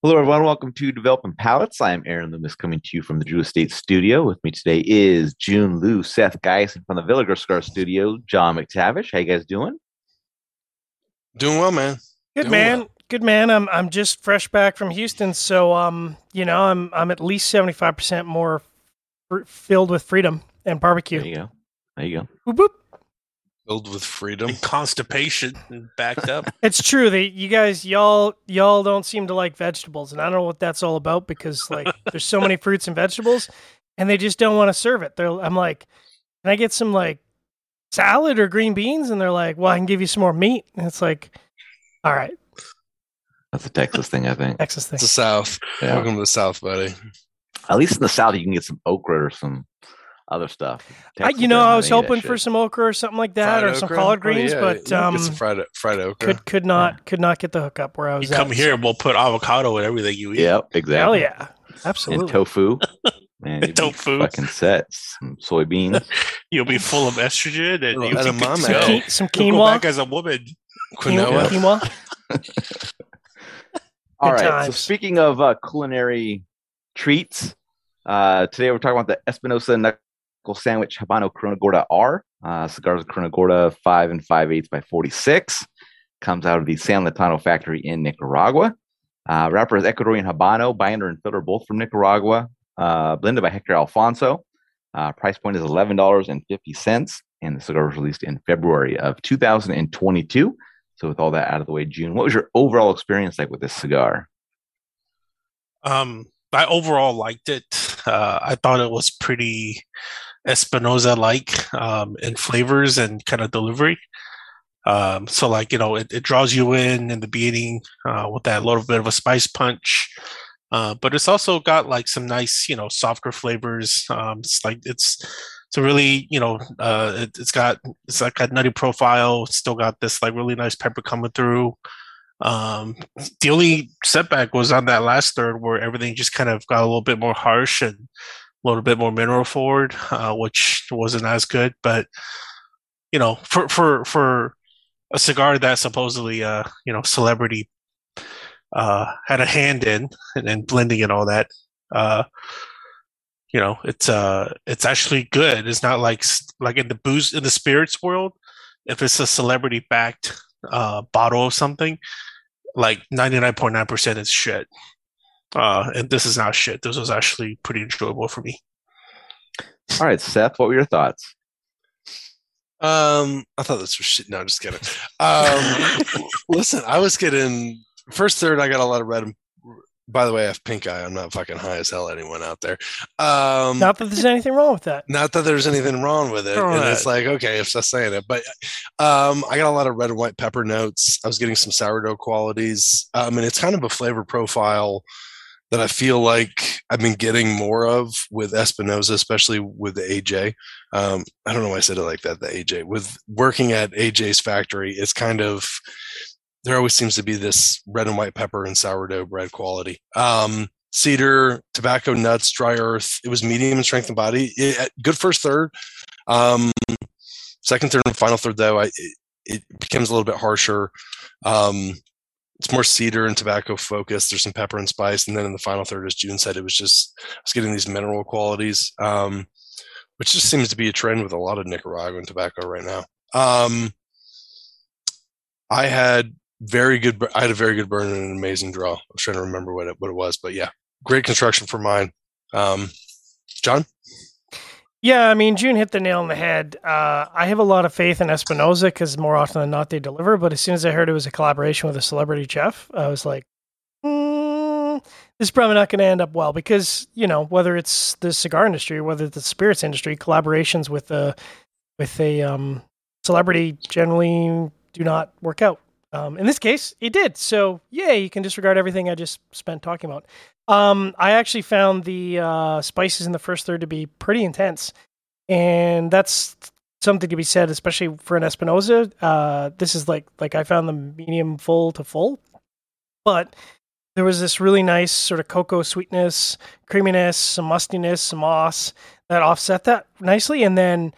Hello, everyone. Welcome to Developing Palettes. I am Aaron Loomis coming to you from the Drew Estate Studio. With me today is June Liu, Seth Geis, and from the Villiger Scar Studio, John McTavish. How you guys doing? Doing well, man. Good Doing man. well. Good man. I'm I'm just fresh back from Houston, so um, you know, I'm I'm at least seventy five percent more fr- filled with freedom and barbecue. There you go. There you go. Boop, boop. Filled with freedom. and constipation and backed up. It's true. that you guys y'all y'all don't seem to like vegetables, and I don't know what that's all about because like there's so many fruits and vegetables, and they just don't want to serve it. They're I'm like, can I get some like salad or green beans? And they're like, well, I can give you some more meat. And it's like, all right, That's a Texas thing, I think. Texas thing. It's the South. Yeah. Welcome to the South, buddy. At least in the South, you can get some okra or some other stuff. I, you know, I was any of that hoping for some okra or something like that, Fried or some okra? collard Oh, greens, yeah, but you um, get some fried fried okra. could could not could not get the hookup where I was. You come at. here and we'll put avocado in everything you eat. Yep, exactly. Hell yeah, And absolutely. tofu. Man, you'd be Tofu. Fucking set. Some soybeans. You'll be full of estrogen and Little you'll be good edamame. to some, go. some You'll go quinoa, back as a woman. quinoa. quinoa. quinoa. All Good right. So speaking of uh, culinary treats, uh, today we're talking about the Espinosa Knuckle Sandwich Habano Corona Gorda R. Uh, cigars of Corona Gorda, 5 and 5 eighths by 46. Comes out of the San Lotano factory in Nicaragua. Uh, wrapper is Ecuadorian Habano, binder and filler both from Nicaragua. Uh, blended by Hector Alfonso. Uh, price point is $11.50. And the cigar was released in February of 2022. So with all that out of the way, June, what was your overall experience like with this cigar? Um, I overall liked it. Uh, I thought it was pretty Espinosa like um, in flavors and kind of delivery. Um, so like you know, it, it draws you in in the beginning uh, with that little bit of a spice punch, uh, but it's also got like some nice you know softer flavors. Um, it's like it's it's really you know uh, it, it's got it's like a nutty profile. It's still got this like really nice pepper coming through. Um, the only setback was on that last third where everything just kind of got a little bit more harsh and a little bit more mineral forward, uh, which wasn't as good. But you know, for for for a cigar that supposedly uh you know celebrity uh had a hand in and, and blending and all that, uh you know, it's uh it's actually good. It's not like like in the booze in the spirits world. If it's a celebrity backed uh bottle of something, like 99.9% is shit. Uh, and this is not shit. This was actually pretty enjoyable for me. All right, Seth, what were your thoughts? Um, I thought this was shit. No, I'm just kidding. Um, listen, I was getting first third. I got a lot of red. and- By the way, I have pink eye. I'm not fucking high as hell. Anyone out there? Um, Not that there's anything wrong with that. not that there's anything wrong with it. All And it's like, okay, if that's saying it. But um, I got a lot of red and white pepper notes. I was getting some sourdough qualities. Um, and it's kind of a flavor profile that I feel like I've been getting more of with Espinosa, especially with the AJ. Um, I don't know why I said it like that, the AJ. With working at AJ's factory, it's kind of there always seems to be this red and white pepper and sourdough bread quality. Um, cedar, tobacco, nuts, dry earth. It was medium in strength and body. It, good first third. Um, second third and final third though, I it, it becomes a little bit harsher. Um, it's more cedar and tobacco focused. There's some pepper and spice, and then in the final third, as June said, it was just I was getting these mineral qualities, um, which just seems to be a trend with a lot of Nicaraguan tobacco right now. Um, I had very good. I had a very good burn and an amazing draw. I was trying to remember what it what it was, but yeah, great construction for mine. Um, John, Yeah, I mean, June hit the nail on the head. Uh, I have a lot of faith in Espinosa because more often than not they deliver. But as soon as I heard it was a collaboration with a celebrity chef, I was like, mm, this is probably not going to end up well because you know whether it's the cigar industry whether it's the spirits industry, collaborations with a with a um, celebrity generally do not work out. Um, in this case, it did. So, yay, you can disregard everything I just spent talking about. Um, I actually found the uh, spices in the first third to be pretty intense, and that's something to be said, especially for an Espinosa. Uh, this is like like I found the medium full to full, but there was this really nice sort of cocoa sweetness, creaminess, some mustiness, some moss that offset that nicely, and then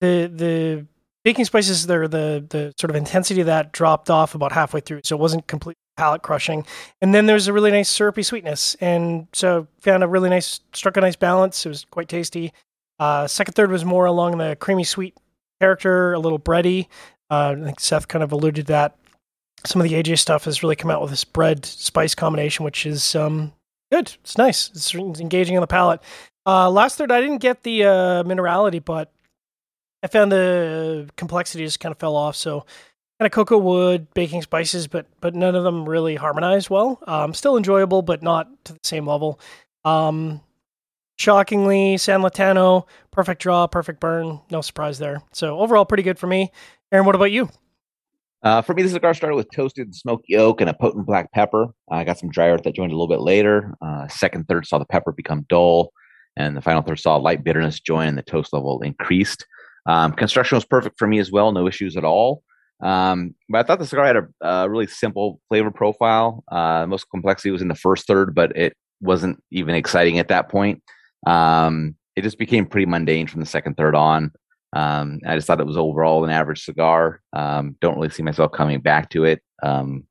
the the baking spices there the the sort of intensity of that dropped off about halfway through, so it wasn't completely palate crushing. And then there's a really nice syrupy sweetness, and so found a really nice, struck a nice balance. It was quite tasty. Uh, second third was more along the creamy sweet character, a little bready. Uh, I think Seth kind of alluded to that. Some of the AJ stuff has really come out with this bread spice combination, which is um, good. It's nice. It's engaging on the palate. Uh, last third, I didn't get the uh, minerality, but I found the complexity just kind of fell off. So kind of cocoa wood, baking spices, but but none of them really harmonized well. Um, still enjoyable, but not to the same level. Um, shockingly, San Lotano, perfect draw, perfect burn. No surprise there. So overall, pretty good for me. Aaron, what about you? Uh, for me, the cigar started with toasted smoky oak and a potent black pepper. I got some dry earth that joined a little bit later. Uh, second, third saw the pepper become dull, and the final third saw light bitterness join, and the toast level increased. Um, construction was perfect for me as well, no issues at all. Um, but I thought the cigar had a, a really simple flavor profile. Uh, most complexity was in the first third, but it wasn't even exciting at that point. Um, it just became pretty mundane from the second third on. Um, I just thought it was overall an average cigar. Um, don't really see myself coming back to it. Um,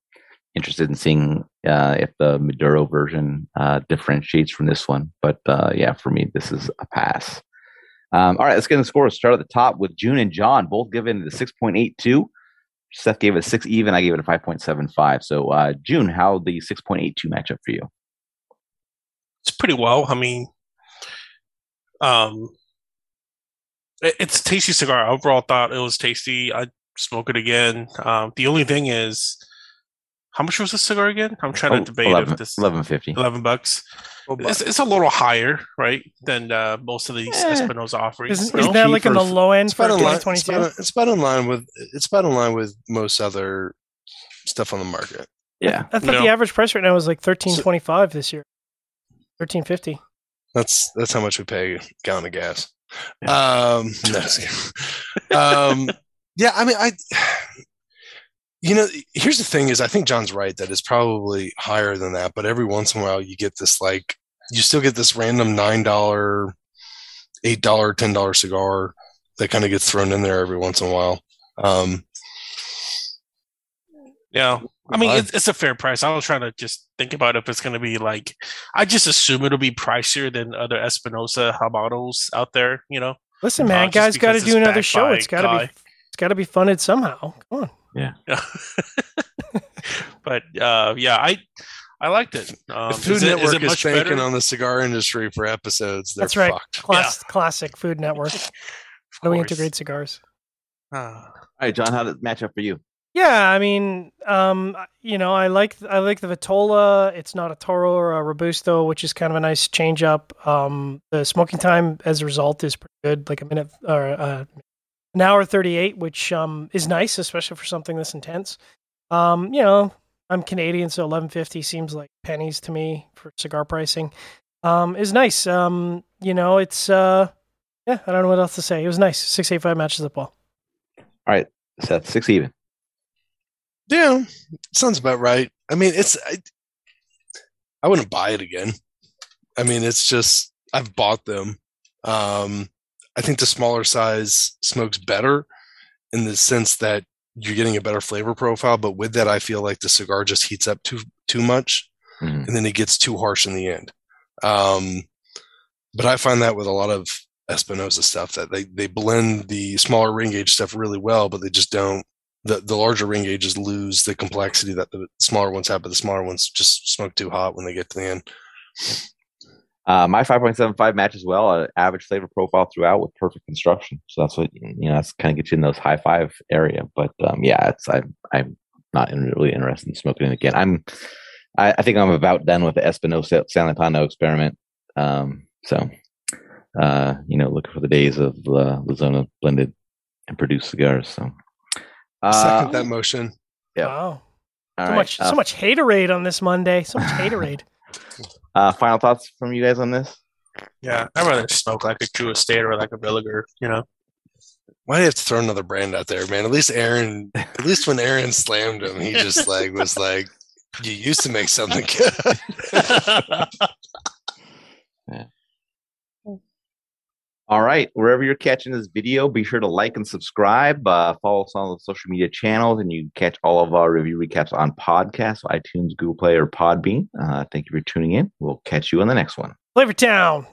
interested in seeing uh, if the Maduro version uh, differentiates from this one, but uh, yeah, for me, this is a pass. Um, all right, let's get the scores. Start at the top with June and John, both given the six point eight two. Seth gave it a six even. I gave it a five point seven five. So, uh, June, how the six point eight two match up for you? It's pretty well. I mean, um, it, it's tasty cigar. I overall thought it was tasty. I smoke it again. Um, the only thing is, how much was the cigar again? I'm trying Oh, to debate 11, if this 1150. eleven bucks. Oh, It's, it's a little higher, right, than uh, most of these Eh. Espinosa offerings. Isn't, no? that like in the Cheapers. low end It's for about, in line, it's, 2022? about, it's about in line with it's about in line with most other stuff on the market. Yeah. I thought the average price right now was like thirteen twenty five this year. Thirteen fifty. That's that's how much we pay a gallon of gas. Um, no, um, yeah, I mean, I, you know, here's the thing: is I think John's right that it's probably higher than that, but every once in a while you get this like you still get this random nine dollar, eight dollar, ten dollar cigar that kind of gets thrown in there every once in a while. Um, Yeah, I mean it's, it's a fair price. I was trying to just think about if it's going to be like. I just assume it'll be pricier than other Espinosa Habanos out there. You know, Listen, Uh, man, just guys got to do another show. It's got to be it's got to be funded somehow. Come on. but uh, yeah, I I liked it. Um, the Food is Network it is, much banking better? on the cigar industry for episodes. They're That's right. fucked. Class, Classic Food Network. Of No, we integrate cigars. Uh, All right, John, how did it match up for you? Yeah, I mean, um, you know, I like I like the Vitola. It's not a Toro or a Robusto, which is kind of a nice change up. Um, the smoking time as a result is pretty good, like a minute or uh, an hour thirty eight, which um is nice, especially for something this intense. Um, you know, I'm Canadian, so eleven fifty seems like pennies to me for cigar pricing. Um, is nice. Um, you know, it's uh, yeah, I don't know what else to say. It was nice. Six eight five matches up well. All right, Seth, six even. Yeah, sounds about right. I mean, it's I, I wouldn't buy it again. I mean, it's just I've bought them. Um, I think the smaller size smokes better in the sense that you're getting a better flavor profile, but with that, I feel like the cigar just heats up too too much, Mhm. and then it gets too harsh in the end. Um, but I find that with a lot of Espinosa stuff that they they blend the smaller ring gauge stuff really well, but they just don't the, the larger ring gauges lose the complexity that the smaller ones have, but the smaller ones just smoke too hot when they get to the end. Uh, my 5.75 matches well, uh, average flavor profile throughout with perfect construction. So that's what, you know, that's kind of gets you in those high five area. But um, yeah, it's, I'm, I'm not in- really interested in smoking it again. I'm, I, I think I'm about done with the Espinosa San Lotano experiment. Um, so, uh, you know, looking for the days of uh, La Zona blended and produced cigars. So, uh, Second that motion. Yep. Wow. all So right, much, uh, so much haterade on this Monday. So much haterade. Uh, final thoughts from you guys on this? yeah, I'd rather smoke like a Drew Estate or like a Villiger. You know. Why do you have to throw another brand out there, man? At least Aaron, at least when Aaron slammed him, he just like was like, "You used to make something good." All right. Wherever you're catching this video, be sure to like and subscribe. Uh, follow us on the social media channels, and you can catch all of our review recaps on podcasts, iTunes, Google Play, or Podbean. Uh, thank you for tuning in. We'll catch you on the next one. Flavortown.